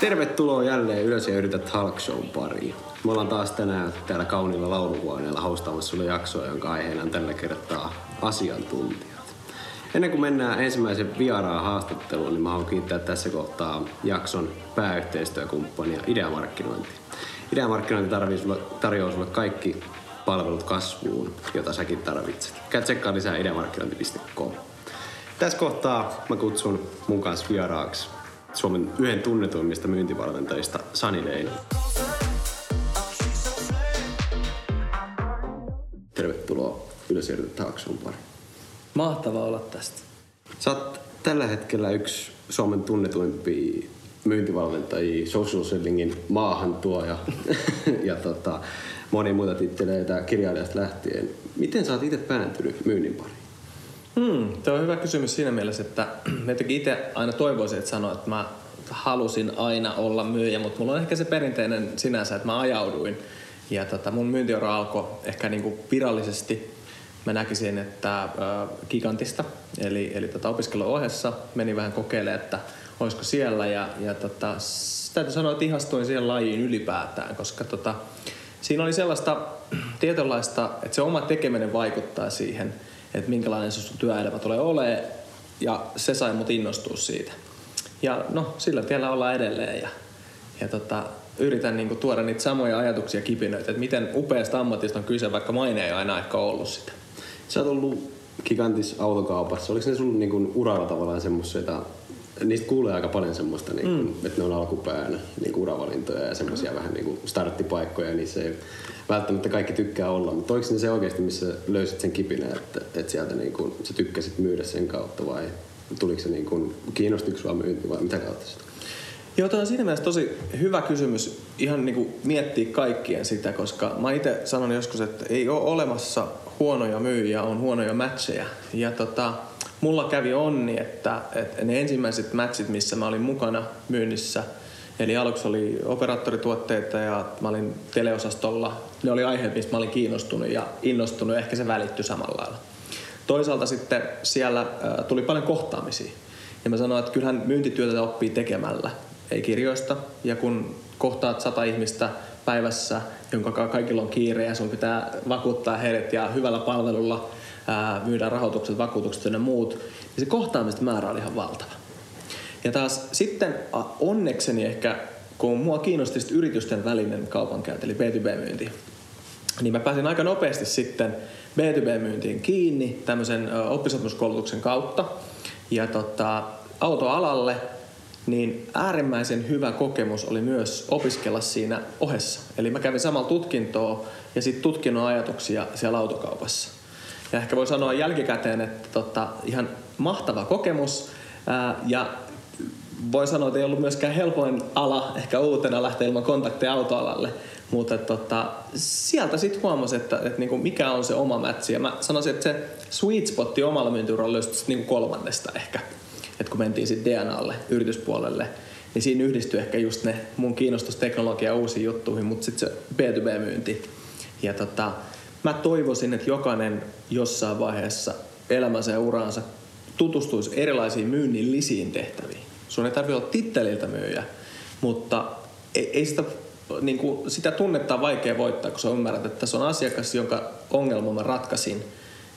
Tervetuloa jälleen Ylös ja yritä talk pariin. Me ollaan taas tänään täällä kauniilla lauluhuoneella haustaamassa sulle jaksoa, jonka aiheena on tällä kertaa asiantuntijat. Ennen kuin mennään ensimmäisen vieraan haastatteluun, niin mä haluan kiittää tässä kohtaa jakson pääyhteistyökumppania Ideamarkkinointi. Ideamarkkinointi tarjoaa sulle kaikki palvelut kasvuun, jota säkin tarvitset. Käy tsekkaa lisää ideamarkkinointi.com. Tässä kohtaa mä kutsun mun kanssa vieraaksi Suomen yhden tunnetuimmista myyntivalmentajista Sani Leino. Tervetuloa Ylös Talkshow'n pari. Mahtavaa olla tästä. Sä oot tällä hetkellä yksi Suomen tunnetuimpia myyntivalmentajia, social sellingin maahantuoja ja tota, moni muuta titteleitä kirjailijasta lähtien. Miten sä oot itse pääntynyt myynnin pariin? Hmm, Tämä on hyvä kysymys siinä mielessä, että jotenkin itse aina toivoisin, että sanoa, että mä halusin aina olla myyjä, mutta mulla on ehkä se perinteinen sinänsä, että mä ajauduin. Ja tota, mun myyntiura alkoi ehkä niinku virallisesti, mä näkisin, että äh, gigantista, eli, eli tota opiskeluohessa meni vähän kokeilemaan, että olisiko siellä. Ja, ja tota, täytyy sanoa, että ihastuin siihen lajiin ylipäätään, koska tota, siinä oli sellaista tietynlaista, että se oma tekeminen vaikuttaa siihen – että minkälainen se sun työelämä tulee olemaan. Ja se sai mut innostua siitä. Ja no, sillä tiellä ollaan edelleen ja, ja tota, yritän niinku tuoda niitä samoja ajatuksia kipinöitä, että miten upeasta ammatista on kyse, vaikka maine ei aina ehkä ollut sitä. Sä oot ollut gigantis autokaupassa. Oliko ne sun niinku uralla tavallaan semmoisia, niistä kuulee aika paljon semmoista, niinku, mm. että ne on alkupään niinku uravalintoja ja semmoisia mm. vähän niinku starttipaikkoja, niin se välttämättä kaikki tykkää olla, mutta oliko se oikeasti, missä löysit sen kipinä, että, että sieltä niin kuin, sä tykkäsit myydä sen kautta vai tuliko se niin kuin, kiinnostuiko sua myynti vai mitä kautta sitä? Joo, tämä on siinä mielessä tosi hyvä kysymys ihan niin kuin miettiä kaikkien sitä, koska mä itse sanon joskus, että ei ole olemassa huonoja myyjiä, on huonoja matcheja. Ja tota, mulla kävi onni, että, että ne ensimmäiset matchit, missä mä olin mukana myynnissä – Eli aluksi oli operaattorituotteita ja mä olin teleosastolla. Ne oli aiheet, mistä mä olin kiinnostunut ja innostunut. Ehkä se välittyi samalla lailla. Toisaalta sitten siellä tuli paljon kohtaamisia. Ja mä sanoin, että kyllähän myyntityötä oppii tekemällä, ei kirjoista. Ja kun kohtaat sata ihmistä päivässä, jonka kaikilla on kiire ja sun pitää vakuuttaa heidät ja hyvällä palvelulla myydään rahoitukset, vakuutukset ja muut, niin se kohtaamisten määrä oli ihan valtava. Ja taas sitten onnekseni ehkä, kun mua kiinnosti yritysten välinen kaupankäynti, eli B2B-myynti, niin mä pääsin aika nopeasti sitten B2B-myyntiin kiinni tämmöisen oppisopimuskoulutuksen kautta. Ja tota, autoalalle, niin äärimmäisen hyvä kokemus oli myös opiskella siinä ohessa. Eli mä kävin samalla tutkintoa ja sitten tutkinnon ajatuksia siellä autokaupassa. Ja ehkä voi sanoa jälkikäteen, että tota, ihan mahtava kokemus. Ää, ja voi sanoa, että ei ollut myöskään helpoin ala ehkä uutena lähteä ilman kontakteja autoalalle. Mutta tota, sieltä sitten huomasi, että, että niinku mikä on se oma mätsi. Ja mä sanoisin, että se sweet spotti omalla myyntiuralla löysi niinku kolmannesta ehkä. että kun mentiin sitten DNAlle, yrityspuolelle, niin siinä yhdistyi ehkä just ne mun kiinnostus teknologia uusiin juttuihin, mutta sitten se B2B-myynti. Ja tota, mä toivoisin, että jokainen jossain vaiheessa elämänsä ja uraansa tutustuisi erilaisiin myynnillisiin tehtäviin Sun ei tarvitse olla titteliltä myyjä, mutta ei, ei sitä, niin kuin, sitä tunnetta on vaikea voittaa, kun sä ymmärrät, että se on asiakas, jonka ongelman mä ratkaisin.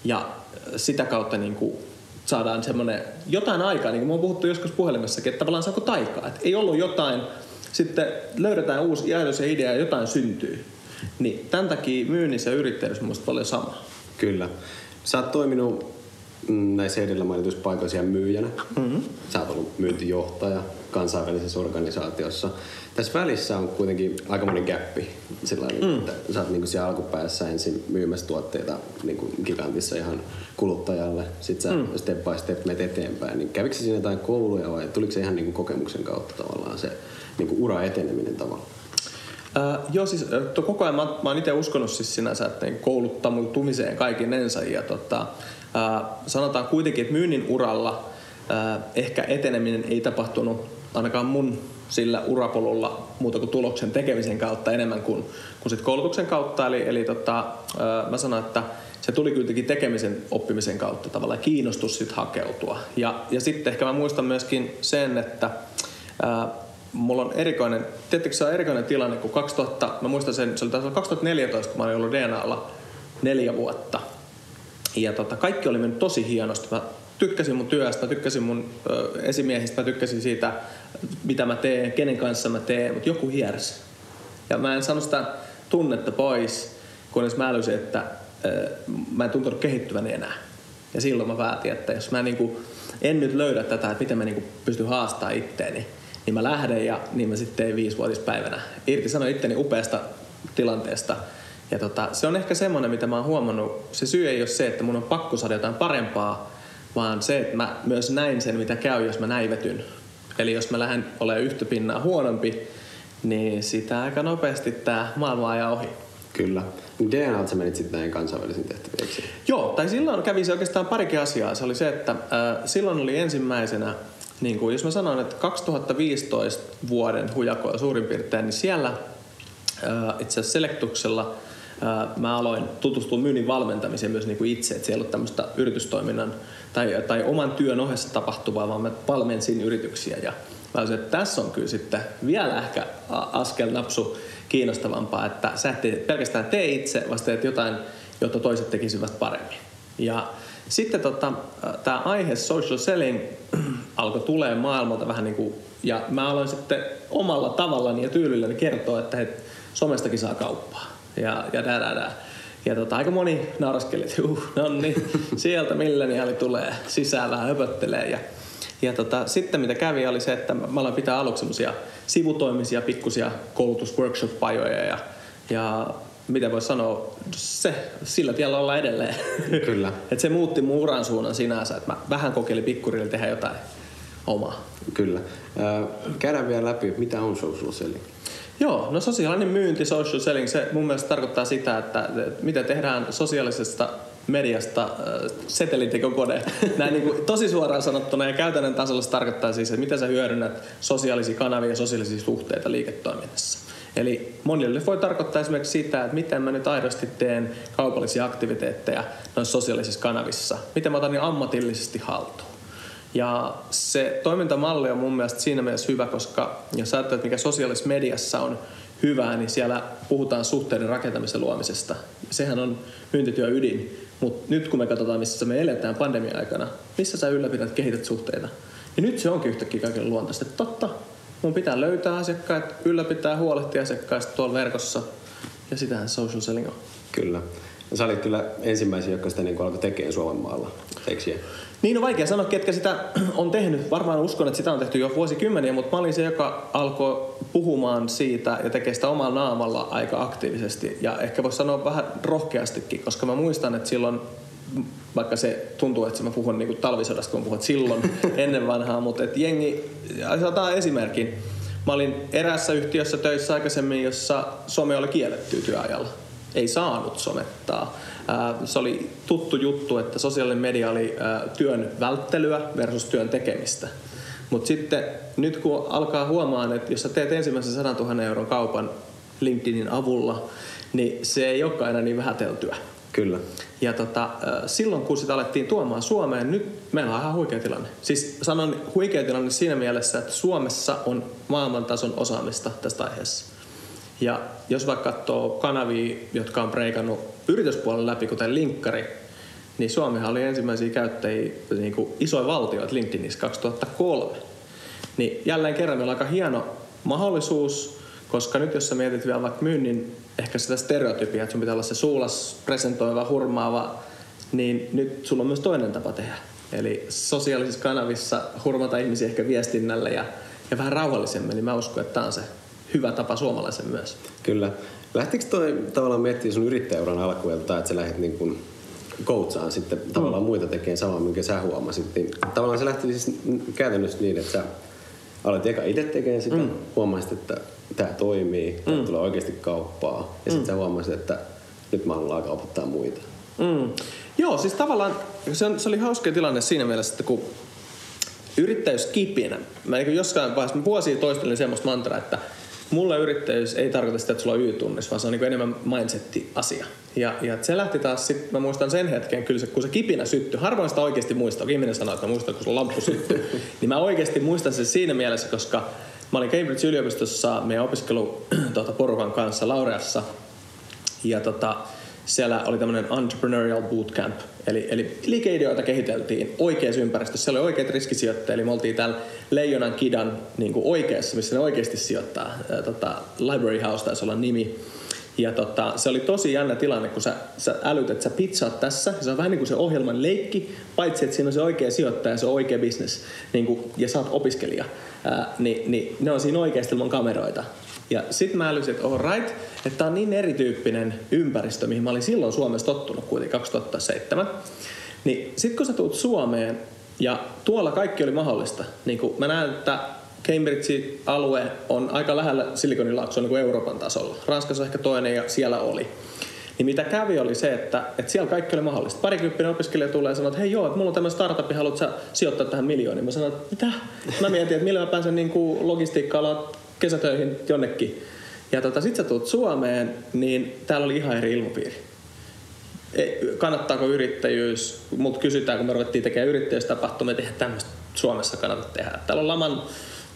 Ja sitä kautta niin kuin, saadaan semmoinen jotain aikaa, niin kuin me on puhuttu joskus puhelimessakin, että tavallaan saako taikaa. Että ei ollut jotain, sitten löydetään uusi ajatus ja idea ja jotain syntyy. Niin tämän takia myynnissä ja yrittäjyydessä on paljon sama. Kyllä. Sä oot toiminut näissä edellä mainituissa paikoissa myyjänä. Mm-hmm. Sä oot ollut myyntijohtaja kansainvälisessä organisaatiossa. Tässä välissä on kuitenkin aika monen gappi. Sillä mm. että sä oot niin siellä alkupäässä ensin myymässä tuotteita niin kuin gigantissa ihan kuluttajalle. Sitten sä mm. step by step menet eteenpäin. Niin kävikö siinä jotain kouluja vai tuliko se ihan niin kuin kokemuksen kautta tavallaan se niin kuin ura eteneminen tavallaan? Uh, joo, siis to, koko ajan mä, mä oon itse uskonut siis sinänsä, että kouluttamutumiseen kaikinensa. Ja tota, sanotaan kuitenkin, että myynnin uralla ehkä eteneminen ei tapahtunut ainakaan mun sillä urapolulla muuta kuin tuloksen tekemisen kautta enemmän kuin, kuin sit koulutuksen kautta. Eli, eli tota, mä sanoin, että se tuli kuitenkin tekemisen oppimisen kautta tavallaan kiinnostus sitten hakeutua. Ja, ja sitten ehkä mä muistan myöskin sen, että ää, mulla on erikoinen, tietysti se on erikoinen tilanne, kun 2000, mä muistan sen, se oli taas 2014, kun mä olin ollut DNAlla neljä vuotta. Ja tota, kaikki oli mennyt tosi hienosti. Mä tykkäsin mun työstä, tykkäsin mun ö, esimiehistä, tykkäsin siitä, mitä mä teen, kenen kanssa mä teen, mutta joku hiersi. Ja mä en saanut sitä tunnetta pois, kunnes mä älysin, että ö, mä en tuntunut kehittyväni enää. Ja silloin mä päätin, että jos mä niinku, en nyt löydä tätä, että miten mä niinku pystyn haastamaan itteeni, niin mä lähden ja niin mä sitten tein viisivuotispäivänä. Irti sanoin itteni upeasta tilanteesta. Ja tota, se on ehkä semmoinen, mitä mä oon huomannut. Se syy ei ole se, että mun on pakko saada jotain parempaa, vaan se, että mä myös näin sen, mitä käy, jos mä näivetyn. Eli jos mä lähden olemaan yhtä pinnaa huonompi, niin sitä aika nopeasti tämä maailma ajaa ohi. Kyllä. DNA sä menit sitten näin kansainvälisiin tehtäviin, Joo, tai silloin kävi se oikeastaan parikin asiaa. Se oli se, että äh, silloin oli ensimmäisenä, niin kuin jos mä sanon, että 2015 vuoden hujakoja suurin piirtein, niin siellä äh, itse asiassa Selektuksella mä aloin tutustua myynnin valmentamiseen myös niin kuin itse, että siellä ei tämmöistä yritystoiminnan tai, tai oman työn ohessa tapahtuvaa, vaan mä valmensin yrityksiä ja mä olisin, että tässä on kyllä sitten vielä ehkä askel napsu kiinnostavampaa, että sä et pelkästään tee itse, vaan teet jotain, jotta toiset tekisivät paremmin. Ja sitten tota, tämä aihe social selling alkoi tulee maailmalta vähän niin kuin, ja mä aloin sitten omalla tavallani ja tyylilläni kertoa, että hei, somestakin saa kauppaa. Ja, ja dä, dä. Ja tota, aika moni nauraskeli, että uh, no niin, sieltä milleniaali tulee vähän höpöttelee. Ja, ja tota, sitten mitä kävi oli se, että mä aloin pitää aluksi semmosia sivutoimisia pikkusia koulutusworkshop-pajoja ja, ja mitä voisi sanoa, se, sillä tiellä ollaan edelleen. Kyllä. Et se muutti mun uran suunnan sinänsä, että mä vähän kokeilin pikkurille tehdä jotain omaa. Kyllä. käydään vielä läpi, mitä on social selling? Joo, no sosiaalinen myynti, social selling, se mun mielestä tarkoittaa sitä, että miten tehdään sosiaalisesta mediasta äh, setelintekokone. Näin niin kuin, tosi suoraan sanottuna ja käytännön tasolla se tarkoittaa siis, että miten sä hyödynnät sosiaalisia kanavia ja sosiaalisia suhteita liiketoiminnassa. Eli monille voi tarkoittaa esimerkiksi sitä, että miten mä nyt aidosti teen kaupallisia aktiviteetteja noissa sosiaalisissa kanavissa. Miten mä otan ne ammatillisesti haltuun. Ja se toimintamalli on mun mielestä siinä mielessä hyvä, koska jos ajattelet, mikä sosiaalisessa mediassa on hyvää, niin siellä puhutaan suhteiden rakentamisen luomisesta. Sehän on myyntityö ydin. Mutta nyt kun me katsotaan, missä me eletään pandemia-aikana, missä sä ylläpidät, kehität suhteita, niin nyt se onkin yhtäkkiä kaikille luontaista. Totta, mun pitää löytää asiakkaat, ylläpitää huolehtia asiakkaista tuolla verkossa. Ja sitähän social selling on. Kyllä. Sä olit kyllä ensimmäisiä, jotka sitä niin alkoi tekemään Suomen maalla, eikö niin on vaikea sanoa, ketkä sitä on tehnyt. Varmaan uskon, että sitä on tehty jo vuosikymmeniä, mutta mä olin se, joka alkoi puhumaan siitä ja tekee sitä omalla naamalla aika aktiivisesti. Ja ehkä voisi sanoa vähän rohkeastikin, koska mä muistan, että silloin vaikka se tuntuu, että mä puhun niin talvisodasta, kun puhut silloin ennen vanhaa, mutta et jengi, otetaan esimerkin. Mä olin erässä yhtiössä töissä aikaisemmin, jossa some oli kielletty työajalla. Ei saanut somettaa se oli tuttu juttu, että sosiaalinen media oli työn välttelyä versus työn tekemistä. Mutta sitten nyt kun alkaa huomaan, että jos sä teet ensimmäisen 100 000 euron kaupan LinkedInin avulla, niin se ei olekaan enää niin vähäteltyä. Kyllä. Ja tota, silloin kun sitä alettiin tuomaan Suomeen, nyt meillä on ihan huikea tilanne. Siis sanon huikea tilanne siinä mielessä, että Suomessa on maailmantason osaamista tästä aiheessa. Ja jos vaikka katsoo kanavia, jotka on breikannut yrityspuolen läpi, kuten Linkkari, niin Suomihan oli ensimmäisiä käyttäjiä niin kuin isoja valtioita LinkedInissä 2003. Niin jälleen kerran meillä on aika hieno mahdollisuus, koska nyt jos sä mietit vielä vaikka myynnin ehkä sitä stereotypia, että sun pitää olla se suulas, presentoiva, hurmaava, niin nyt sulla on myös toinen tapa tehdä. Eli sosiaalisissa kanavissa hurmata ihmisiä ehkä viestinnällä ja, ja vähän rauhallisemmin, niin mä uskon, että tämä on se hyvä tapa suomalaisen myös. Kyllä. Lähtikö toi tavallaan miettiä sun yrittäjäuran alkuelta, että sä lähdet niin kuin coachaan sitten mm. tavallaan muita tekemään samaa, minkä sä huomasit, niin tavallaan se lähti siis käytännössä niin, että sä aloit eka itse tekemään sitä, mm. huomasit, että tämä toimii, tämä mm. tulee oikeasti kauppaa, ja sitten mm. sä huomasit, että nyt mä haluan kaupattaa muita. Mm. Joo, siis tavallaan se, on, se oli hauska tilanne siinä mielessä, että kun yrittäjyyskipinä. Mä niin jossain vaiheessa, mä vuosia toistelin semmoista mantraa, että mulle yrittäjyys ei tarkoita sitä, että sulla on Y-tunnis, vaan se on niin enemmän mindsetti-asia. Ja, ja se lähti taas, sit, mä muistan sen hetken, kyllä se, kun se kipinä syttyi, harvoin sitä oikeasti muistaa, ihminen sanoo, että muistan, kun sulla lamppu syttyi, niin mä oikeasti muistan sen siinä mielessä, koska mä olin Cambridge-yliopistossa meidän opiskeluporukan tuota, kanssa Laureassa, ja tota, siellä oli tämmöinen entrepreneurial bootcamp, eli, eli liikeideoita kehiteltiin oikeassa ympäristössä. Siellä oli oikeat riskisijoittajat, eli me oltiin täällä Leijonan kidan niin kuin oikeassa, missä ne oikeasti sijoittaa. Tota, Library House taisi olla nimi. Ja tota, se oli tosi jännä tilanne, kun sä, sä älyt, että sä pizzaat tässä. Se on vähän niin kuin se ohjelman leikki, paitsi että siinä on se oikea sijoittaja, se on oikea business, niin kuin, ja sä oot opiskelija. Ää, niin, niin ne on siinä oikeasti ilman kameroita. Ja sitten mä älysin, että all right, että tämä on niin erityyppinen ympäristö, mihin mä olin silloin Suomessa tottunut kuitenkin 2007. Niin sitten kun sä tulet Suomeen ja tuolla kaikki oli mahdollista, niin kun mä näen, että Cambridge-alue on aika lähellä Silikonilaaksoa niin Euroopan tasolla. Ranskassa ehkä toinen ja siellä oli. Niin mitä kävi oli se, että, että siellä kaikki oli mahdollista. Parikymppinen opiskelija tulee ja sanoo, että hei joo, että mulla on tämmöinen startup, haluat sä sijoittaa tähän miljooniin? Mä sanoin, että mitä? Mä mietin, että millä mä pääsen niin logistiikka kesätöihin jonnekin. Ja tota, sit sä tulet Suomeen, niin täällä oli ihan eri ilmapiiri. E, kannattaako yrittäjyys? Mut kysytään, kun me ruvettiin tekemään yrittäjyystapahtumia, että tämmöistä Suomessa kannata tehdä. Täällä on laman,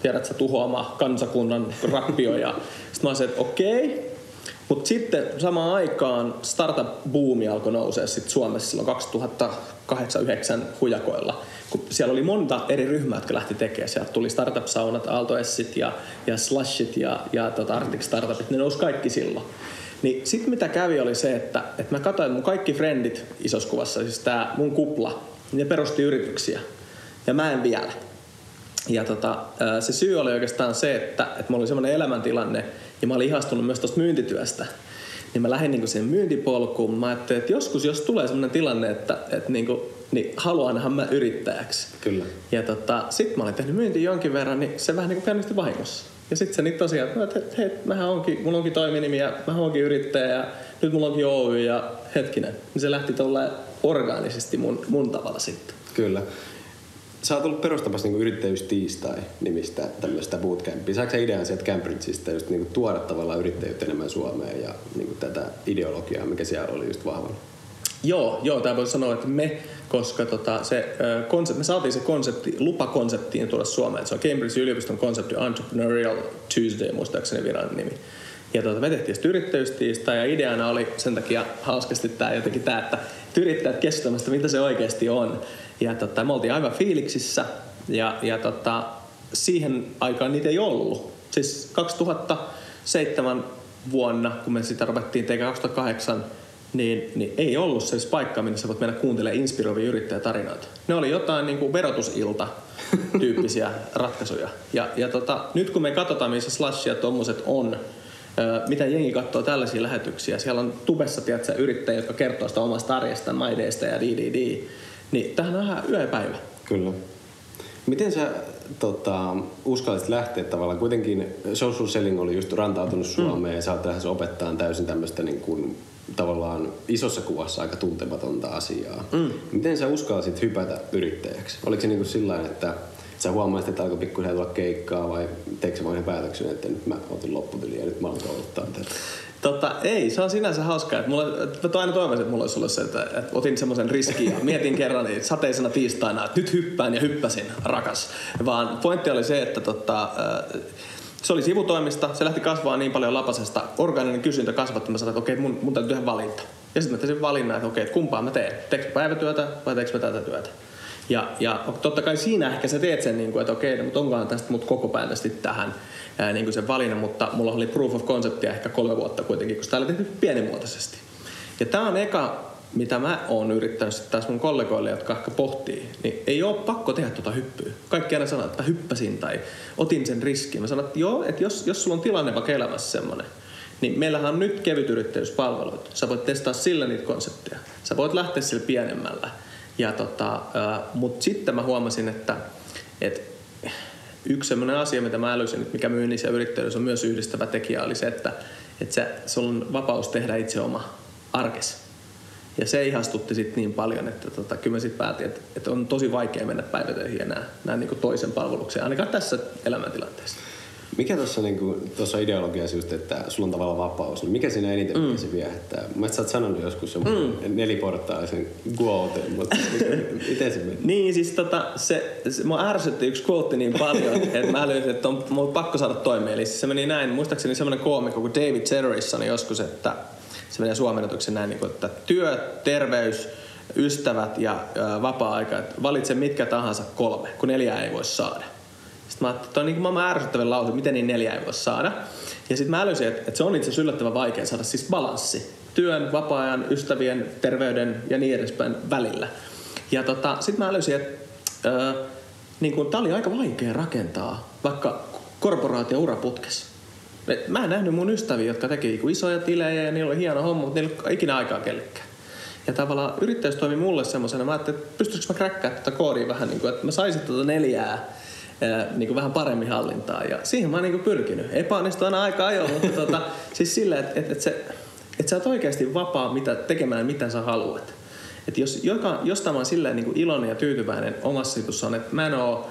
tiedät sä, tuhoama kansakunnan rappio. Ja sit mä olisin, että okei, okay. Mutta sitten samaan aikaan startup-buumi alkoi nousea sit Suomessa silloin 2008-2009 hujakoilla kun siellä oli monta eri ryhmää, jotka lähti tekemään. Sieltä tuli startup-saunat, Aalto Essit ja, ja Slashit ja, ja tota Arctic Startupit, ne nousi kaikki silloin. Niin sitten mitä kävi oli se, että, että mä katsoin, mun kaikki frendit isossa kuvassa, siis tää mun kupla, ne perusti yrityksiä. Ja mä en vielä. Ja tota, se syy oli oikeastaan se, että, että mulla oli semmoinen elämäntilanne ja mä olin ihastunut myös tuosta myyntityöstä. Niin mä lähdin niinku siihen myyntipolkuun. Mä ajattelin, että joskus jos tulee semmoinen tilanne, että, että niinku niin haluanhan mä yrittäjäksi. Kyllä. Ja tota, sit mä olin tehnyt myynti jonkin verran, niin se vähän niin kuin käynnisti vahingossa. Ja sitten se niin tosiaan, että hei, hei mähän onkin, mulla onkin toiminimi ja mä onkin yrittäjä ja nyt mulla onkin Oy ja hetkinen. Niin se lähti tuolla orgaanisesti mun, mun tavalla sitten. Kyllä. Sä oot ollut perustamassa niin yrittäjyys tiistai nimistä tämmöistä bootcampia. Saatko sä idean sieltä Cambridgeista just niin tuoda tavallaan yrittäjyyttä enemmän Suomeen ja niin tätä ideologiaa, mikä siellä oli just vahvana? Joo, joo, tämä voi sanoa, että me, koska tota, se, konsept, me saatiin se konsepti, lupakonseptiin tuoda Suomeen. Se on Cambridge yliopiston konsepti Entrepreneurial Tuesday, muistaakseni virallinen nimi. Ja tuota, me tehtiin sitten yrittäjyystiista ja ideana oli sen takia hauskasti tämä jotenkin tämä, että yrittäjät keskustelmasta, mitä se oikeasti on. Ja tota, me oltiin aivan fiiliksissä ja, ja tota, siihen aikaan niitä ei ollut. Siis 2007 vuonna, kun me sitä ruvettiin tekemään 2008 niin, niin ei ollut se paikka, minne sä voit mennä kuuntelemaan inspiroivia yrittäjätarinoita. Ne oli jotain niin kuin verotusilta tyyppisiä ratkaisuja. Ja, ja tota, nyt kun me katsotaan, missä Slash ja tommoset on, mitä jengi katsoo tällaisia lähetyksiä, siellä on tubessa tiedätkö, yrittäjiä, jotka kertoo sitä omasta arjesta, maideista ja di, di, di. Niin tähän on ihan yö ja päivä. Kyllä. Miten sä tota, uskallisit lähteä tavallaan? Kuitenkin social selling oli just rantautunut Suomeen mm. ja sä oot lähes opettaa täysin tämmöistä niin kuin tavallaan isossa kuvassa aika tuntematonta asiaa. Mm. Miten sä uskalsit hypätä yrittäjäksi? Oliko se niin kuin sillä että sä huomasit, että alkoi pikkusen tulla keikkaa vai teikö sä vain päätöksen, että nyt mä otin lopputili ja nyt mä kouluttaa tätä? Totta, ei, se on sinänsä hauskaa. Että mulla, mä aina toivoisin, että mulla olisi ollut se, että, että otin semmoisen riskin ja mietin kerran niin sateisena tiistaina, että nyt hyppään ja hyppäsin, rakas. Vaan pointti oli se, että tota, äh, se oli sivutoimista, se lähti kasvaa niin paljon lapasesta, orgaaninen kysyntä kasvatti, mä sanoin, että okei, mun, mun täytyy tehdä valinta. Ja sitten mä tein valinnan, että okei, että kumpaa mä teen, teekö päivätyötä vai teekö mä tätä työtä. Ja, ja totta kai siinä ehkä sä teet sen, niin kuin, että okei, no, mutta onkohan tästä mut koko päivästi tähän ää, niin kuin sen valinnan, mutta mulla oli proof of conceptia ehkä kolme vuotta kuitenkin, koska tää oli tehty pienimuotoisesti. Ja tämä on eka mitä mä oon yrittänyt taas mun kollegoille, jotka ehkä pohtii, niin ei ole pakko tehdä tuota hyppyä. Kaikki aina sanoo, että hyppäsin tai otin sen riskin. Mä sanon, että joo, että jos, jos sulla on tilanne vaikka elämässä semmoinen, niin meillähän on nyt kevytyrittäjyyspalvelut. Sä voit testaa sillä niitä konsepteja. Sä voit lähteä sillä pienemmällä. Ja tota, äh, Mutta sitten mä huomasin, että, että yksi sellainen asia, mitä mä älysin, että mikä myynnissä ja yrittäjyydessä on myös yhdistävä tekijä, oli se, että, että se, sulla on vapaus tehdä itse oma arkes Ja se ihastutti sitten niin paljon, että tota, kyllä mä sitten päätin, että, että, on tosi vaikea mennä päivätöihin enää, enää niin toisen palvelukseen, ainakaan tässä elämäntilanteessa. Mikä tuossa niinku, ideologiassa just, että sulla on tavallaan vapaus, niin mikä siinä eniten mm. se viehättää? Mä sä oot sanonut joskus semmoinen mm. neliportaisen quote, mutta miten se meni? Niin, siis tota, se, se mua ärsytti yksi quote niin paljon, että mä älysin, että on, on pakko saada toimeen. Eli se meni näin, muistaakseni semmoinen koomikko kuin David Sedaris sanoi joskus, että se menee suomennetuksi näin, niin kuin, että työ, terveys, ystävät ja ää, vapaa-aika, että valitse mitkä tahansa kolme, kun neljää ei voi saada. Sitten mä ajattelin, että on niin maailman ärsyttävän lause, miten niin neljä ei voi saada. Ja sitten mä älysin, että, että se on itse asiassa yllättävän vaikea saada siis balanssi työn, vapaa-ajan, ystävien, terveyden ja niin edespäin välillä. Ja tota, sitten mä älysin, että äh, niin kun, tää oli aika vaikea rakentaa vaikka korporaatio uraputkessa. Et mä en nähnyt mun ystäviä, jotka teki niinku isoja tilejä ja niillä oli hieno homma, mutta niillä ei ikinä aikaa kellekään. Ja tavallaan yrittäjyys toimi mulle semmoisena, mä ajattelin, että pystyisikö mä kräkkää tätä koodia vähän, niin kuin, että mä saisin tuota neljää niin kuin vähän paremmin hallintaa. Ja siihen mä oon niin pyrkinyt. Epäonnistu aina aika ajoin, mutta tota, siis silleen, että et, et se, et sä oot oikeasti vapaa mitä, tekemään mitä sä haluat. Et jos joka, jostain mä oon silleen niin kuin iloinen ja tyytyväinen omassa jutussa on, että mä en oo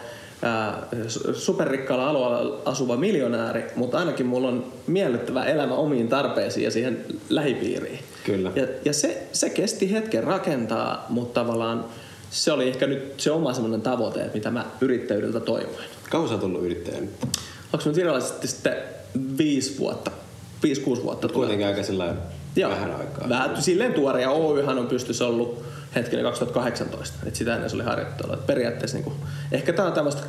superrikkaalla alueella asuva miljonääri, mutta ainakin mulla on miellyttävä elämä omiin tarpeisiin ja siihen lähipiiriin. Kyllä. Ja, ja se, se kesti hetken rakentaa, mutta tavallaan se oli ehkä nyt se oma semmoinen tavoite, että mitä mä yrittäjyydeltä toivoin. Kauan sä oot ollut yrittäjä nyt? Onko nyt virallisesti sitten viisi vuotta, viisi-kuusi vuotta. Kuitenkin aika sillä vähän aikaa. Vähän silleen tuore ja Oyhän on pystyssä ollut hetkinen 2018, että sitä ennen se oli harjoittelua. Että periaatteessa niin kuin, ehkä tämä on tämmöistä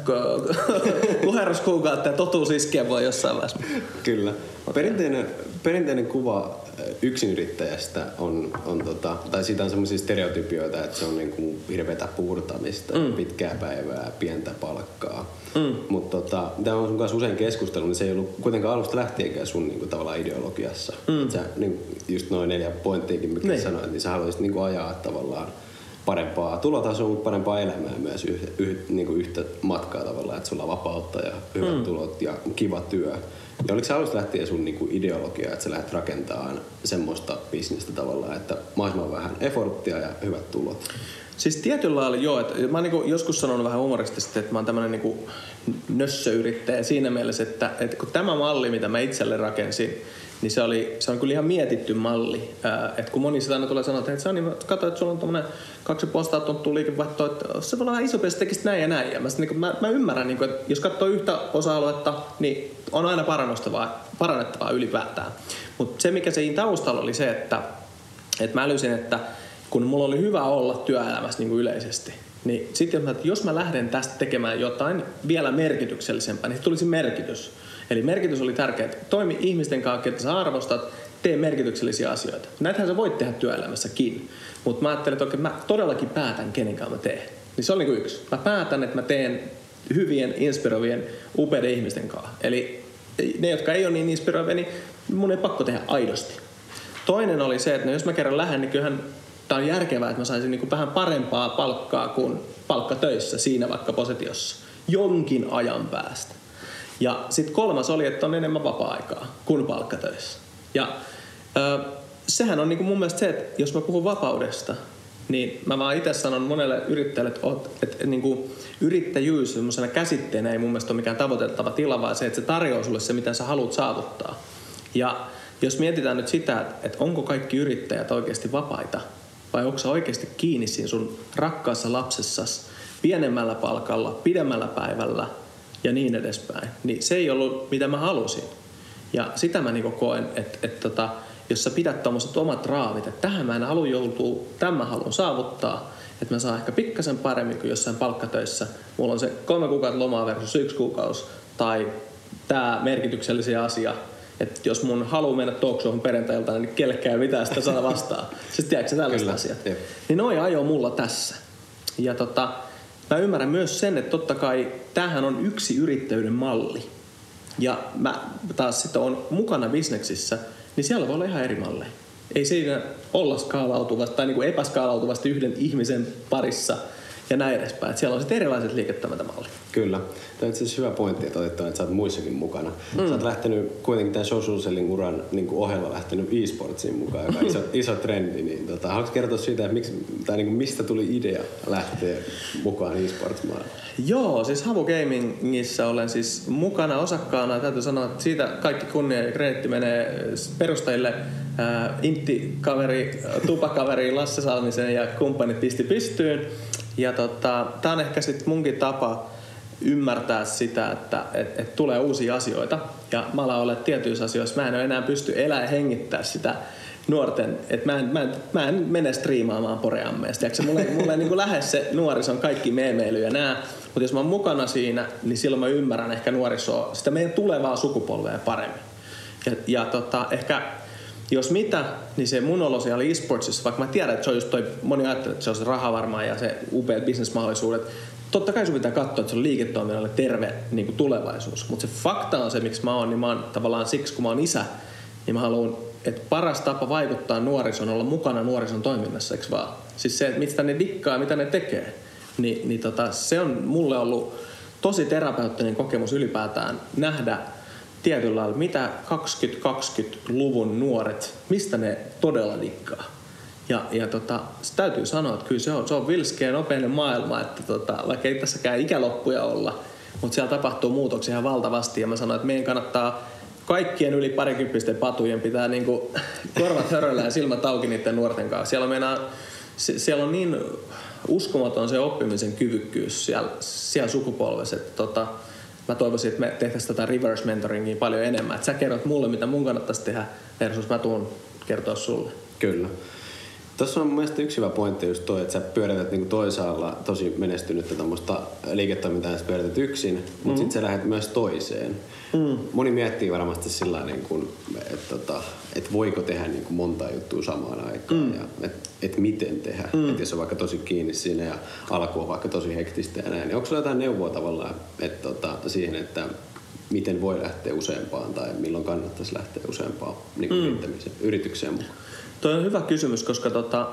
kuherruskuukautta ja totuus iskee voi jossain vaiheessa. Kyllä. Perinteinen, perinteinen kuva yksinyrittäjästä on, on tota, tai siitä on semmoisia stereotypioita, että se on niinku hirveätä puurtamista, mm. pitkää päivää, pientä palkkaa. Mm. Mutta tota, tämä on sun kanssa usein keskustellut, niin se ei ollut kuitenkaan alusta lähtienkään sun niinku, tavallaan ideologiassa. Mm. Sä, niin, just noin neljä pointtiakin, mikä niin. sanoit, niin sä haluaisit niinku, ajaa tavallaan parempaa tulotasoa, mutta parempaa elämää myös yh, yh, niin kuin yhtä matkaa tavallaan, että sulla on vapautta ja hyvät mm. tulot ja kiva työ. Ja oliko se alusta lähtien sun niinku ideologia, että sä lähdet rakentamaan semmoista bisnestä tavallaan, että mahdollisimman vähän efforttia ja hyvät tulot? Siis tietyllä lailla joo. Että mä oon niinku joskus sanonut vähän humoristisesti, että mä oon tämmönen niinku nössöyrittäjä siinä mielessä, että, että kun tämä malli, mitä mä itselle rakensin, niin se, oli, se on kyllä ihan mietitty malli. Ää, että kun moni sitä aina tulee sanoa, että Sani, katso, että sulla on tuommoinen kaksi postaa tonttua liikevaihtoa, että se voi olla vähän isompi, että näin ja näin. Ja mä, niin kuin, mä, mä ymmärrän, niin kuin, että jos katsoo yhtä osa-aluetta, niin on aina parannettavaa, parannettavaa ylipäätään. Mutta se, mikä siinä taustalla oli se, että, että mä älysin, että kun mulla oli hyvä olla työelämässä niin kuin yleisesti, niin sitten jos mä lähden tästä tekemään jotain vielä merkityksellisempää, niin tulisi merkitys. Eli merkitys oli tärkeää, että toimi ihmisten kanssa, että sä arvostat, tee merkityksellisiä asioita. Näitähän sä voit tehdä työelämässäkin, mutta mä ajattelin, että okei, mä todellakin päätän, kenen kanssa mä teen. Niin se on niin yksi. Mä päätän, että mä teen hyvien, inspiroivien, upeiden ihmisten kanssa. Eli ne, jotka ei ole niin inspiroivia, niin mun ei pakko tehdä aidosti. Toinen oli se, että no jos mä kerran lähden, niin kyllähän tämä on järkevää, että mä saisin niin kuin vähän parempaa palkkaa kuin palkka töissä siinä vaikka positiossa jonkin ajan päästä. Ja sitten kolmas oli, että on enemmän vapaa-aikaa kuin palkkatöissä. Ja ö, sehän on niinku mun mielestä se, että jos mä puhun vapaudesta, niin mä vaan itse sanon monelle yrittäjälle, että, oot, että niin kuin yrittäjyys semmoisena käsitteenä ei mun mielestä ole mikään tavoiteltava tila, vaan se, että se tarjoaa sulle se, mitä sä haluat saavuttaa. Ja jos mietitään nyt sitä, että onko kaikki yrittäjät oikeasti vapaita, vai onko sä oikeasti kiinni siinä sun rakkaassa lapsessas pienemmällä palkalla, pidemmällä päivällä – ja niin edespäin. Niin se ei ollut mitä mä halusin. Ja sitä mä niinku koen, että, että, tota, jos sä pidät tuommoiset omat raavit, että tähän mä en halua joutua, tämän mä haluan saavuttaa, että mä saan ehkä pikkasen paremmin kuin jossain palkkatöissä. Mulla on se kolme kuukautta lomaa versus yksi kuukausi, tai tämä merkityksellisiä asia, että jos mun halu mennä talkshowhun perjantailta, niin kellekään mitään sitä saa vastaa. siis tiedätkö tällaiset asiat? Jep. Niin noin ajoo mulla tässä. Ja tota, mä ymmärrän myös sen, että totta kai tämähän on yksi yrittäjyyden malli. Ja mä taas sitten on mukana bisneksissä, niin siellä voi olla ihan eri malleja. Ei siinä olla skaalautuvasti tai niin epäskaalautuvasti yhden ihmisen parissa ja näin edespäin. Että siellä on sitten erilaiset liiketoimintamallit. Kyllä. Tämä on itse asiassa hyvä pointti, että otit että sä oot muissakin mukana. Mm. Sä oot lähtenyt kuitenkin tämän social selling uran niin kuin ohella lähtenyt e-sportsiin mukaan, joka on iso, iso trendi. Niin, tota, haluatko kertoa siitä, että miksi, tai niin kuin mistä tuli idea lähteä mukaan e-sports? Joo, siis Havu Gamingissa olen siis mukana osakkaana. Täytyy sanoa, että siitä kaikki kunnia ja kreditti menee perustajille äh, Intti-kaveri, Tupakaveri Lasse Salmisen ja kumppanit pisti pystyyn. Ja tota, tää on ehkä sitten munkin tapa ymmärtää sitä, että et, et tulee uusia asioita. Ja mä alan olla tietyissä asioissa, mä en enää pysty elää ja hengittää sitä nuorten, että mä en, mä, en, mä en mene striimaamaan poreammeesta. Mulle, mulle niin lähes se nuorison kaikki meemeily ja nää, mutta jos mä oon mukana siinä, niin silloin mä ymmärrän ehkä nuorisoa, sitä meidän tulevaa sukupolvea paremmin. Ja, ja tota, ehkä jos mitä, niin se mun olo siellä esportsissa, vaikka mä tiedän, että se on just toi, moni ajattelee, että se on se raha varmaan ja se upeat bisnesmahdollisuudet, totta kai sun pitää katsoa, että se on liiketoiminnalle terve niin kuin tulevaisuus. Mutta se fakta on se, miksi mä oon, niin mä oon tavallaan siksi, kun mä oon isä, niin mä haluan, että paras tapa vaikuttaa nuorison, olla mukana nuorison toiminnassa, eikö vaan? Siis se, että mistä ne dikkaa, mitä ne tekee. Ni, niin tota, se on mulle ollut tosi terapeuttinen kokemus ylipäätään nähdä tietyllä lailla, mitä 2020-luvun nuoret, mistä ne todella dikkaa. Ja, ja tota, se täytyy sanoa, että kyllä se on, se on vilskeä nopeinen maailma, että tota, vaikka ei tässäkään ikäloppuja olla, mutta siellä tapahtuu muutoksia ihan valtavasti ja mä sanoin, että meidän kannattaa kaikkien yli parikymppisten patujen pitää niinku korvat höröllä ja silmät auki niiden nuorten kanssa. Siellä on, meinaa, siellä on niin uskomaton se oppimisen kyvykkyys siellä, siellä sukupolvessa, että tota, mä toivoisin, että me tehtäisiin tätä reverse mentoringia paljon enemmän. Että sä kerrot mulle, mitä mun kannattaisi tehdä versus mä tuun kertoa sulle. Kyllä. Tuossa on mun mielestä yksi hyvä pointti just toi, että sä pyörität niinku toisaalla tosi menestynyttä tämmöistä liiketoimintaa, että sä pyörität yksin, mutta mm. sitten sä lähdet myös toiseen. Mm. Moni miettii varmasti sillä niin että, tota, että voiko tehdä niin kuin monta juttua samaan aikaan mm. ja että et miten tehdä. Mm. Että jos on vaikka tosi kiinni siinä ja alku on vaikka tosi hektistä ja näin, niin onko sulla jotain neuvoa tavallaan että, tota, siihen, että miten voi lähteä useampaan tai milloin kannattaisi lähteä useampaan niin mm. yritykseen mukaan? Toi on hyvä kysymys, koska tota,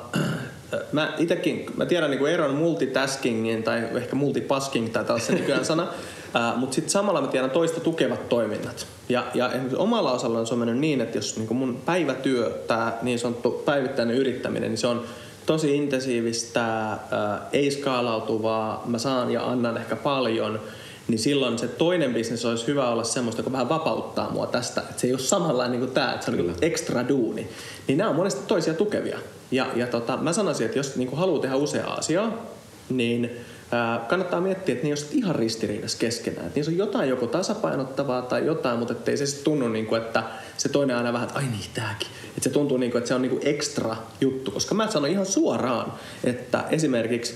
mä itekin, mä tiedän niin eron multitaskingin tai ehkä multipasking tai tällaisen nykyään sana, mutta sitten samalla mä tiedän toista tukevat toiminnat. Ja, ja omalla osalla se on mennyt niin, että jos niin mun päivätyö, tämä niin sanottu päivittäinen yrittäminen, niin se on tosi intensiivistä, ää, ei skaalautuvaa, mä saan ja annan ehkä paljon – niin silloin se toinen bisnes olisi hyvä olla semmoista, joka vähän vapauttaa mua tästä. Että se ei ole samanlainen niin kuin tämä, että se on niin ekstra duuni. Niin nämä on monesti toisia tukevia. Ja, ja tota, mä sanoisin, että jos niin kuin haluaa tehdä useaa asiaa, niin ää, kannattaa miettiä, että ne ei ole ihan ristiriidassa keskenään. Että niissä on jotain joko tasapainottavaa tai jotain, mutta ettei se sitten tunnu, niin kuin, että se toinen aina vähän, että ai niin, tääkin. Että se tuntuu, niin kuin, että se on niin kuin ekstra juttu. Koska mä sanon ihan suoraan, että esimerkiksi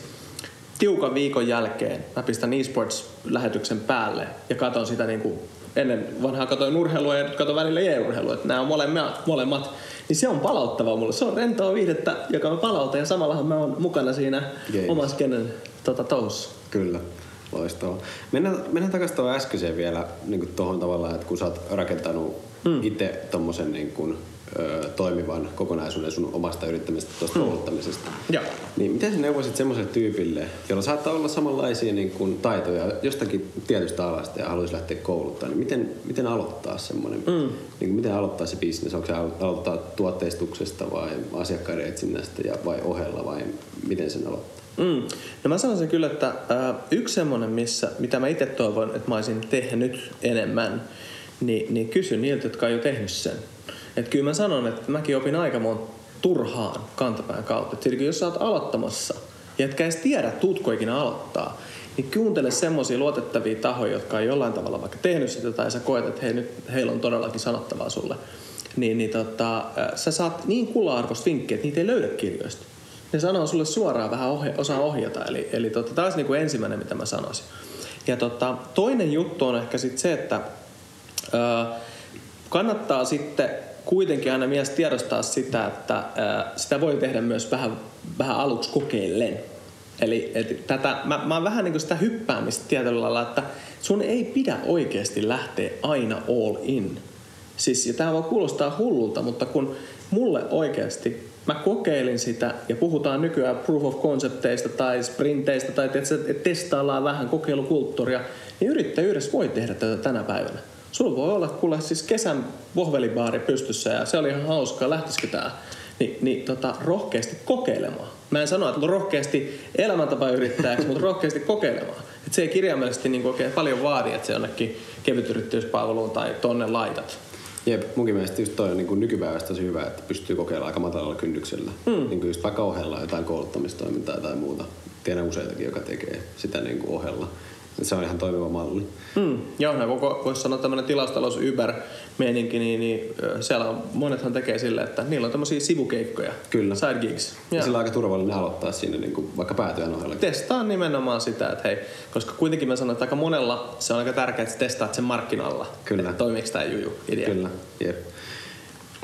tiukan viikon jälkeen mä pistän eSports-lähetyksen päälle ja katon sitä niin kuin ennen vanhaa katoin urheilua ja katon välillä e-urheilua, että nämä on molemmat, molemmat, niin se on palauttavaa mulle. Se on rentoa viihdettä, joka on palauta ja samallahan mä oon mukana siinä Games. omassa kenen tota, touhussa. Kyllä. Loistavaa. Mennään, mennään takaisin tuohon äskeiseen vielä niin tuohon tavallaan, että kun sä oot rakentanut mm. itse tuommoisen niin kuin, ö, toimivan kokonaisuuden sun omasta yrittämisestä, tuosta mm. kouluttamisesta. Ja. Niin miten sä neuvoisit semmoiselle tyypille, jolla saattaa olla samanlaisia niin kuin, taitoja jostakin tietystä alasta ja haluaisi lähteä kouluttaa, niin miten, miten aloittaa semmoinen, mm. niin kuin, miten aloittaa se bisnes? Onko se aloittaa tuotteistuksesta vai asiakkaiden etsinnästä ja, vai ohella vai miten sen aloittaa? Mm. No mä sanoisin kyllä, että äh, yksi semmoinen, missä, mitä mä itse toivon, että mä olisin tehnyt enemmän, niin, niin kysy niiltä, jotka on jo tehnyt sen. Että kyllä mä sanon, että mäkin opin aika monta turhaan kantapään kautta. Että jos sä oot aloittamassa ja etkä edes tiedä, tuutko ikinä aloittaa, niin kuuntele semmoisia luotettavia tahoja, jotka on jollain tavalla vaikka tehnyt sitä tai sä koet, että hei, nyt heillä on todellakin sanottavaa sulle. Niin, niin tota, sä saat niin kula-arvoista vinkkejä, että niitä ei löydä kirjoista. Ne sanoo sulle suoraan vähän ohja, osaa ohjata. Eli, eli tota, tämä olisi niin kuin ensimmäinen, mitä mä sanoisin. Ja tota, toinen juttu on ehkä sitten se, että ää, kannattaa sitten kuitenkin aina mies tiedostaa sitä, että sitä voi tehdä myös vähän, vähän aluksi kokeillen. Eli et tätä, mä, mä oon vähän niin kuin sitä hyppäämistä tietyllä lailla, että sun ei pidä oikeasti lähteä aina all in. Siis, ja tämä voi kuulostaa hullulta, mutta kun mulle oikeasti mä kokeilin sitä ja puhutaan nykyään proof of concepteista tai sprinteistä tai että testaillaan vähän kokeilukulttuuria, niin yrittäjyydessä voi tehdä tätä tänä päivänä. Sulla voi olla kuule siis kesän vohvelibaari pystyssä ja se oli ihan hauskaa, lähtisikö tää? Ni, niin tota, rohkeasti kokeilemaan. Mä en sano, että rohkeasti elämäntapa yrittäjäksi, mutta rohkeasti kokeilemaan. Et se ei kirjaimellisesti niin oikein paljon vaadi, että se jonnekin kevytyrittäjyyspalveluun tai tonne laitat. Jep, munkin mielestä just toi on niin nykypäivästä tosi hyvä, että pystyy kokeilemaan aika matalalla kynnyksellä. Mm. Niin kuin just vaikka ohella jotain kouluttamistoimintaa tai muuta. Tiedän useitakin, joka tekee sitä niin kuin ohella. Se on ihan toimiva malli. Mm. Joo, no koko, voisi sanoa tämmöinen tilaustalous Uber meininki, niin, niin siellä on, monethan tekee sille, että niillä on tämmöisiä sivukeikkoja. Kyllä. Side gigs. Ja, ja sillä on aika turvallinen aloittaa sinne niin kuin vaikka päätyön ohella. Testaa nimenomaan sitä, että hei, koska kuitenkin mä sanon, että aika monella se on aika tärkeää, että testaat sen markkinalla. Kyllä. Että toimiiko tämä juju idea. Kyllä, jep.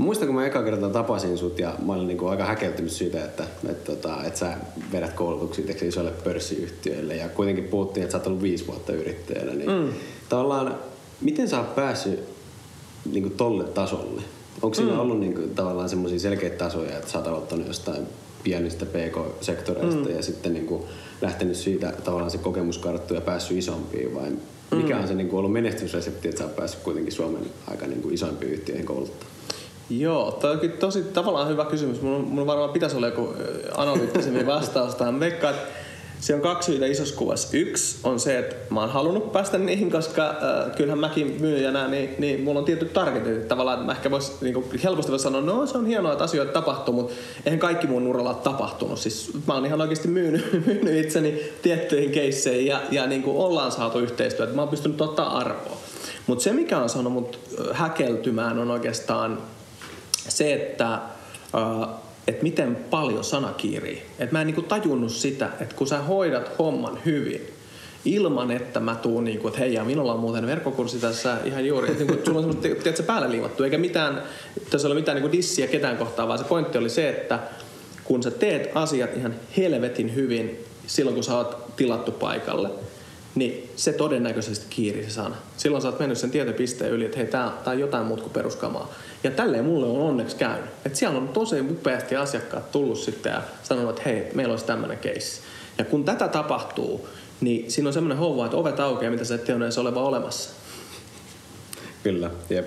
Muistan, kun mä eka kertaa tapasin sut ja mä olin niinku aika häkeltynyt siitä, että, että, tota, että sä vedät koulutuksia isoille pörssiyhtiöille ja kuitenkin puhuttiin, että sä oot ollut viisi vuotta yrittäjänä. Niin mm. tavallaan, miten sä oot päässyt niinku tolle tasolle? Onko siinä mm. ollut niinku, tavallaan semmoisia selkeitä tasoja, että sä oot aloittanut jostain pienistä PK-sektoreista mm. ja sitten niinku lähtenyt siitä tavallaan se kokemuskarttu ja päässyt isompiin vai mikä mm. on se niinku ollut menestysresepti, että sä oot päässyt kuitenkin Suomen aika niinku isoimpiin yhtiöihin kouluttamaan? Joo, toi onkin tosi tavallaan hyvä kysymys. Mun, mun varmaan pitäisi olla joku analyyttisemmin vastaus tähän. Veikka, että se on kaksi syytä isossa kuvassa. Yksi on se, että mä oon halunnut päästä niihin, koska äh, kyllähän mäkin myyjänä, niin, niin mulla on tietty targetit. Tavallaan, että mä ehkä vois, niin helposti voi sanoa, no se on hienoa, että asioita tapahtuu, mutta eihän kaikki mun uralla ole tapahtunut. Siis mä oon ihan oikeasti myynyt, myynyt itseni tiettyihin keisseihin ja, ja niin kuin ollaan saatu yhteistyötä. Mä oon pystynyt ottaa arvoa. Mutta se, mikä on saanut mut häkeltymään, on oikeastaan se, että, äh, että miten paljon sana kiirii. Että mä en niinku tajunnut sitä, että kun sä hoidat homman hyvin, ilman, että mä tuun niinku, että hei, ja minulla on muuten verkkokurssi tässä ihan juuri, että niinku, sulla on semmoista, tiedätkö, päälle liimattu, eikä mitään, tässä ole mitään niinku dissiä ketään kohtaan, vaan se pointti oli se, että kun sä teet asiat ihan helvetin hyvin silloin, kun sä oot tilattu paikalle, niin se todennäköisesti kiiri se sana. Silloin sä oot mennyt sen tietopisteen yli, että hei, tää, tää on jotain muuta kuin peruskamaa. Ja tälleen mulle on onneksi käynyt. Että siellä on tosi upeasti asiakkaat tullut sitten ja sanonut, että hei, meillä olisi tämmöinen keissi. Ja kun tätä tapahtuu, niin siinä on semmoinen houva, että ovet aukeaa, mitä sä et tiedä edes olemassa. Kyllä, jep.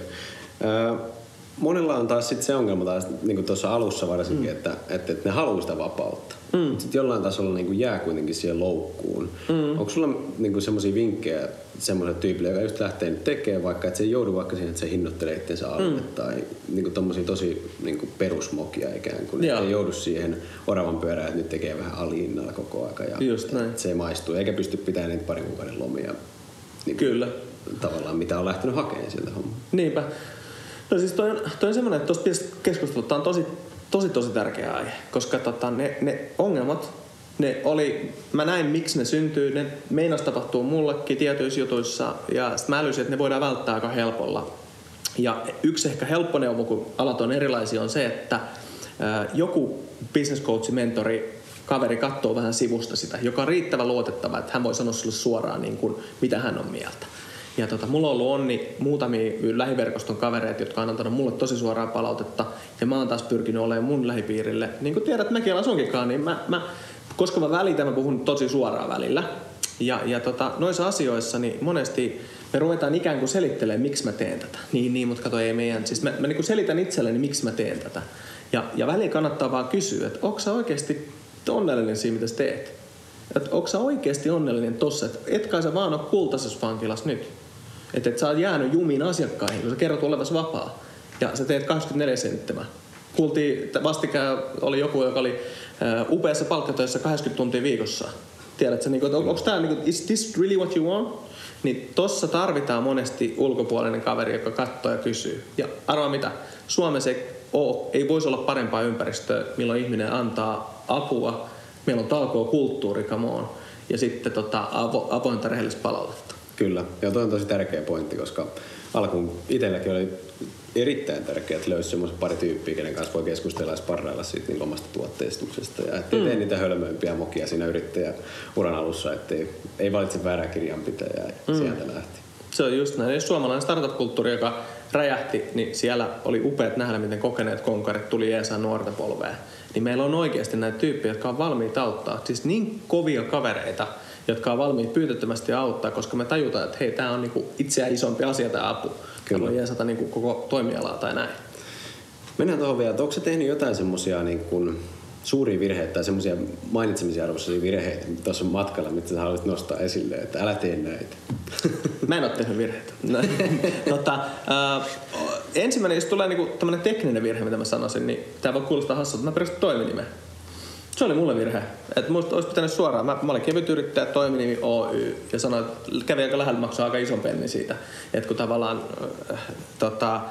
Monella on taas sit se ongelma taas, niin kuin tuossa alussa varsinkin, mm. että, että, että ne haluaa sitä vapautta. Mm. Sitten jollain tasolla niin kuin jää kuitenkin siihen loukkuun. Mm. Onko sulla niin semmoisia vinkkejä semmoiselle tyypille, joka just lähtee nyt tekemään, vaikka että se ei joudu vaikka siihen, että se hinnoittelee itsensä alle mm. tai niin tommosia tosi niin kuin perusmokia ikään kuin. Että ei joudu siihen oravan pyörään, että nyt tekee vähän alihinnalla koko aika ja just näin. se ei maistu. Eikä pysty pitämään niitä parin kuukauden lomia. Niin Kyllä. Tavallaan mitä on lähtenyt hakemaan sieltä hommaa. Niinpä. No siis toi on, toi on semmoinen, että tuosta keskustelusta on tosi, tosi, tosi tärkeä aihe, koska tota, ne, ne ongelmat, ne oli, mä näin miksi ne syntyy, ne meinas tapahtuu mullekin tietyissä jutuissa ja sitten mä älysin, että ne voidaan välttää aika helpolla. Ja yksi ehkä helppo neuvo, kun alat on erilaisia, on se, että joku business coach, mentori, kaveri katsoo vähän sivusta sitä, joka on riittävän luotettava, että hän voi sanoa sulle suoraan, niin kuin, mitä hän on mieltä. Ja tota, mulla on ollut onni muutamia lähiverkoston kavereita, jotka on antanut mulle tosi suoraa palautetta. Ja mä oon taas pyrkinyt olemaan mun lähipiirille. Niin kuin tiedät, mäkin asunkinkaan, niin mä, mä, koska mä välitän, mä puhun tosi suoraan välillä. Ja, ja tota, noissa asioissa niin monesti me ruvetaan ikään kuin selittelemään, miksi mä teen tätä. Niin, niin, mutta kato, ei meidän. Siis mä, mä niin kuin selitän itselleni, miksi mä teen tätä. Ja, ja väliin kannattaa vaan kysyä, että onko sä oikeasti onnellinen siinä, mitä sä teet? Että onko sä oikeasti onnellinen tossa, että etkä sä vaan ole kultaisessa vankilas nyt. Että et sä oot jäänyt jumiin asiakkaihin, kun sä kerrot olevasi vapaa. Ja sä teet 24 senttimää. Kuultiin, vastikään oli joku, joka oli upeassa palkkatöissä 80 tuntia viikossa. Tiedätkö, niin kuin, onko tämä, niin is this really what you want? Niin tossa tarvitaan monesti ulkopuolinen kaveri, joka katsoo ja kysyy. Ja arvaa mitä, Suomessa ei, ole, ei voisi olla parempaa ympäristöä, milloin ihminen antaa apua. Meillä on talkoa kulttuuri, come on. Ja sitten tota, avo, avointa rehellistä palautetta. Kyllä, ja toi on tosi tärkeä pointti, koska alkuun itselläkin oli erittäin tärkeää, että löysi semmoisen pari tyyppiä, kenen kanssa voi keskustella ja sparrailla siitä niin omasta tuotteistuksesta. Ja ettei mm. tee niitä hölmöimpiä mokia siinä uran alussa, ettei ei valitse väärää kirjanpitäjää ja mm. sieltä lähti. Se on just näin. Jos suomalainen startup-kulttuuri, joka räjähti, niin siellä oli upeat nähdä, miten kokeneet konkarit tuli Jeesan nuorten polveen. Niin meillä on oikeasti näitä tyyppejä, jotka on valmiita auttaa. Siis niin kovia kavereita, jotka on valmiit pyytettömästi auttaa, koska me tajutaan, että hei, tämä on niinku itseään isompi asia tämä apu. Kyllä. Haluan jeesata niinku koko toimialaa tai näin. Mennään tuohon vielä, että onko se tehnyt jotain semmoisia niin kuin suuria virheitä tai semmoisia mainitsemisia arvoisia virheitä tuossa matkalla, mitä sä haluaisit nostaa esille, että älä tee näitä? Mä en ole tehnyt virheitä. tota, äh, ensimmäinen, jos tulee niinku tämmöinen tekninen virhe, mitä mä sanoisin, niin tämä voi kuulostaa hassulta. Mä perustin toiminimen. Se oli mulle virhe. Että musta olisi pitänyt suoraan. Mä, mä olin kevyt yrittäjä, toiminimi Oy ja sanoin, että kävi aika lähellä maksaa aika ison penni siitä. Että kun tavallaan äh, tota,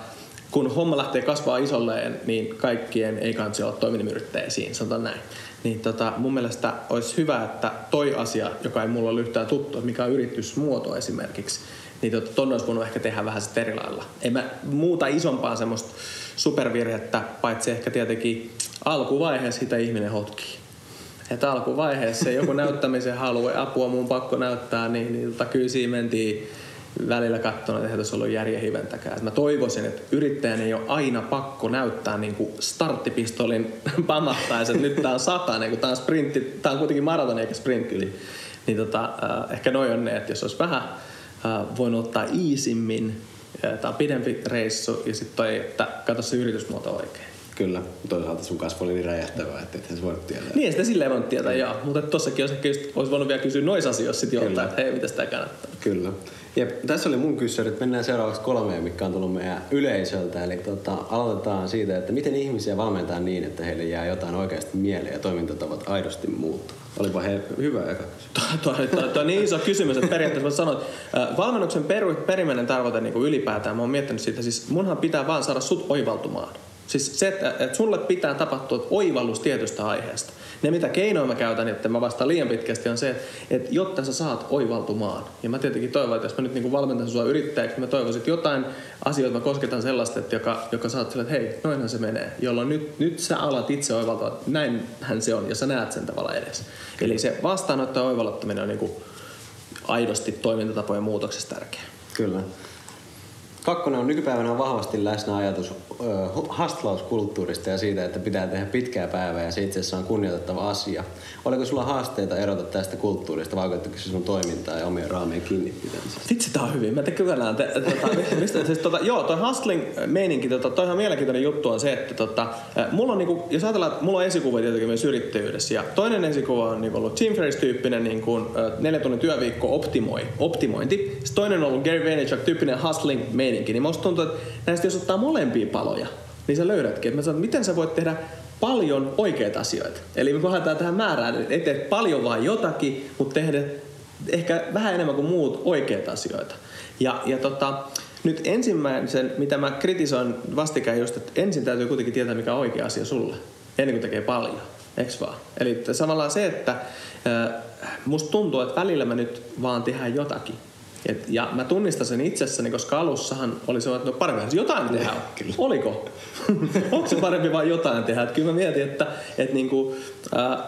kun homma lähtee kasvaa isolleen, niin kaikkien ei kannata olla toiminimiyrittäjä siinä, sanotaan näin. Niin tota, mun mielestä olisi hyvä, että toi asia, joka ei mulla ole yhtään tuttu, mikä on yritysmuoto esimerkiksi, niin tota, ton olisi voinut ehkä tehdä vähän sitten eri lailla. En mä muuta isompaa semmoista supervirhettä, paitsi ehkä tietenkin alkuvaiheessa sitä ihminen hotkii. Että alkuvaiheessa joku näyttämisen halu, apua mun pakko näyttää, niin, niin tota, kyllä siinä mentiin välillä katsonut, että ei tässä ollut järjen hiventäkään. Mä toivoisin, että yrittäjän ei ole aina pakko näyttää niin kuin starttipistolin pamattaessa, että nyt tää on sata, niin tää on sprintti, tää on kuitenkin maraton eikä sprintti. Niin, niin tota, äh, ehkä noin on ne, että jos olisi vähän äh, voinut ottaa iisimmin, tää on pidempi reissu ja sitten toi, että katso se yritysmuoto oikein. Kyllä, toisaalta sun kasvu oli niin räjähtävää, että ethän se voinut tietää. Niin, sitä silleen voinut tietää, joo. Mutta tossakin olisi, ehkä just, olisi voinut vielä kysyä noissa asioissa sitten joltain, että hei, mitä sitä kannattaa. Kyllä. Ja tässä oli mun kysymys, mennään seuraavaksi kolmeen, mikä on tullut meidän yleisöltä. Eli tota, aloitetaan siitä, että miten ihmisiä valmentaa niin, että heille jää jotain oikeasti mieleen ja toimintatavat aidosti muuttuu. Olipa he hyvä eka. Tuo, on niin iso kysymys, että periaatteessa voisi sanoa, että valmennuksen peru, perimmäinen tarkoite niin kuin ylipäätään, mä oon miettinyt siitä, siis munhan pitää vaan saada sut oivaltumaan. Siis se, että, että sulle pitää tapahtua oivallus tietystä aiheesta. Ne mitä keinoja mä käytän, että mä vastaan liian pitkästi, on se, että jotta sä saat oivaltumaan. Ja mä tietenkin toivon, että jos mä nyt niin valmentan sua yrittäjäksi, mä toivoisin, että jotain asioita mä kosketan sellaista, että joka, joka saat sille, että hei, noinhan se menee. Jolloin nyt, nyt sä alat itse oivaltaa, että näinhän se on, ja sä näet sen tavalla edes. Eli se vastaanotto ja oivalluttaminen on niin kuin aidosti toimintatapojen muutoksessa tärkeä. Kyllä. Kakkonen on nykypäivänä vahvasti läsnä ajatus hastlauskulttuurista ja siitä, että pitää tehdä pitkää päivää ja se itse asiassa on kunnioitettava asia. Oliko sulla haasteita erota tästä kulttuurista, vaikuttiko se sun toimintaa ja omien raamien kiinni pitämiseen? Vitsi, tää on hyvin. Mä tein kyllä te, tota, mistä, siis, tota, joo, toi hustling meininki, tota, toi ihan mielenkiintoinen juttu on se, että tota, mulla on, niinku, jos ajatellaan, että mulla on esikuva tietenkin myös yrittäjyydessä ja toinen esikuva on niinku, ollut Tim Ferriss-tyyppinen niin kuin, neljä tunnin työviikko optimoi, optimointi. Sitten toinen on ollut Gary Vaynerchuk-tyyppinen hustling meininki. Niin musta tuntuu, että näistä jos ottaa molempia paloja, niin sä löydätkin. Että mä sanon, miten sä voit tehdä paljon oikeita asioita. Eli me kohdataan tähän määrään, että et teet paljon vaan jotakin, mutta tehdä ehkä vähän enemmän kuin muut oikeita asioita. Ja, ja tota, nyt ensimmäisen, mitä mä kritisoin vastikään just, että ensin täytyy kuitenkin tietää, mikä on oikea asia sulle, ennen kuin tekee paljon. Eks vaan? Eli samalla se, että äh, musta tuntuu, että välillä mä nyt vaan tehdään jotakin. Et, ja mä tunnistan sen itsessäni, koska alussahan oli se, että no parempi jotain tehdä. Kyllä. Oliko? Onko se parempi vain jotain tehdä? Et kyllä mä mietin, että et niinku, äh,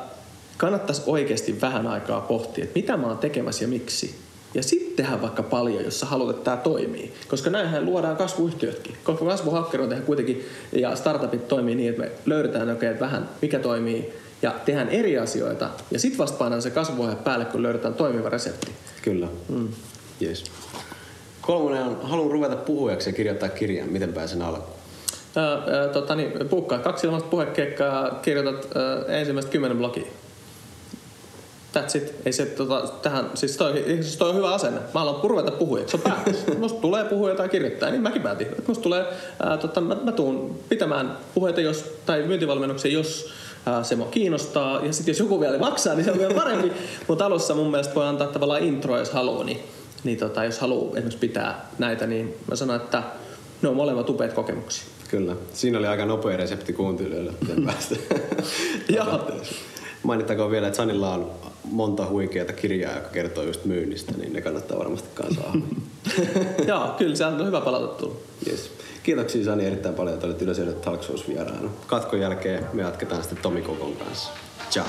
kannattaisi oikeasti vähän aikaa pohtia, että mitä mä oon tekemässä ja miksi. Ja sitten tehdä vaikka paljon, jos sä haluat, että tämä toimii. Koska näinhän luodaan kasvuyhtiötkin. Koska kasvuhakkeri on kuitenkin, ja startupit toimii niin, että me löydetään oikein okay, vähän, mikä toimii, ja tehdään eri asioita. Ja sitten vasta painaan se kasvuohje päälle, kun löydetään toimiva resepti. Kyllä. Mm. Yes. Kolmonen on, haluan ruveta puhujaksi ja kirjoittaa kirjan. Miten pääsen alkuun? Öö, tota, niin, puhkaa kaksi ilmasta puhekeikkaa, kirjoitat öö, ensimmäistä kymmenen blogia. That's it. Ei se, tota, tähän, siis toi, siis toi on hyvä asenne. Mä haluan ruveta puhujaksi. Se on päätös. musta tulee puhuja tai kirjoittaa, niin mäkin päätin. Musta tulee, ää, tota, mä, mä tuun pitämään puheita jos, tai myyntivalmennuksia, jos ää, se mua kiinnostaa. Ja sitten jos joku vielä maksaa, niin se on vielä parempi. Mutta alussa mun mielestä voi antaa tavallaan intro, jos haluaa. Niin niin tota, jos haluaa esimerkiksi pitää näitä, niin mä sanon, että ne on molemmat upeat kokemuksia. Kyllä. Siinä oli aika nopea resepti kuuntelijoille, miten päästä Mainittakoon vielä, että Sanilla on monta huikeaa kirjaa, joka kertoo just myynnistä, niin ne kannattaa varmasti kanssa Joo, kyllä se on hyvä palautetta tullut. Yes. Kiitoksia Sani erittäin paljon, että olet Yleisöiden Talk vieraana. Katkon jälkeen me jatketaan sitten Tomi Kokon kanssa. Ciao.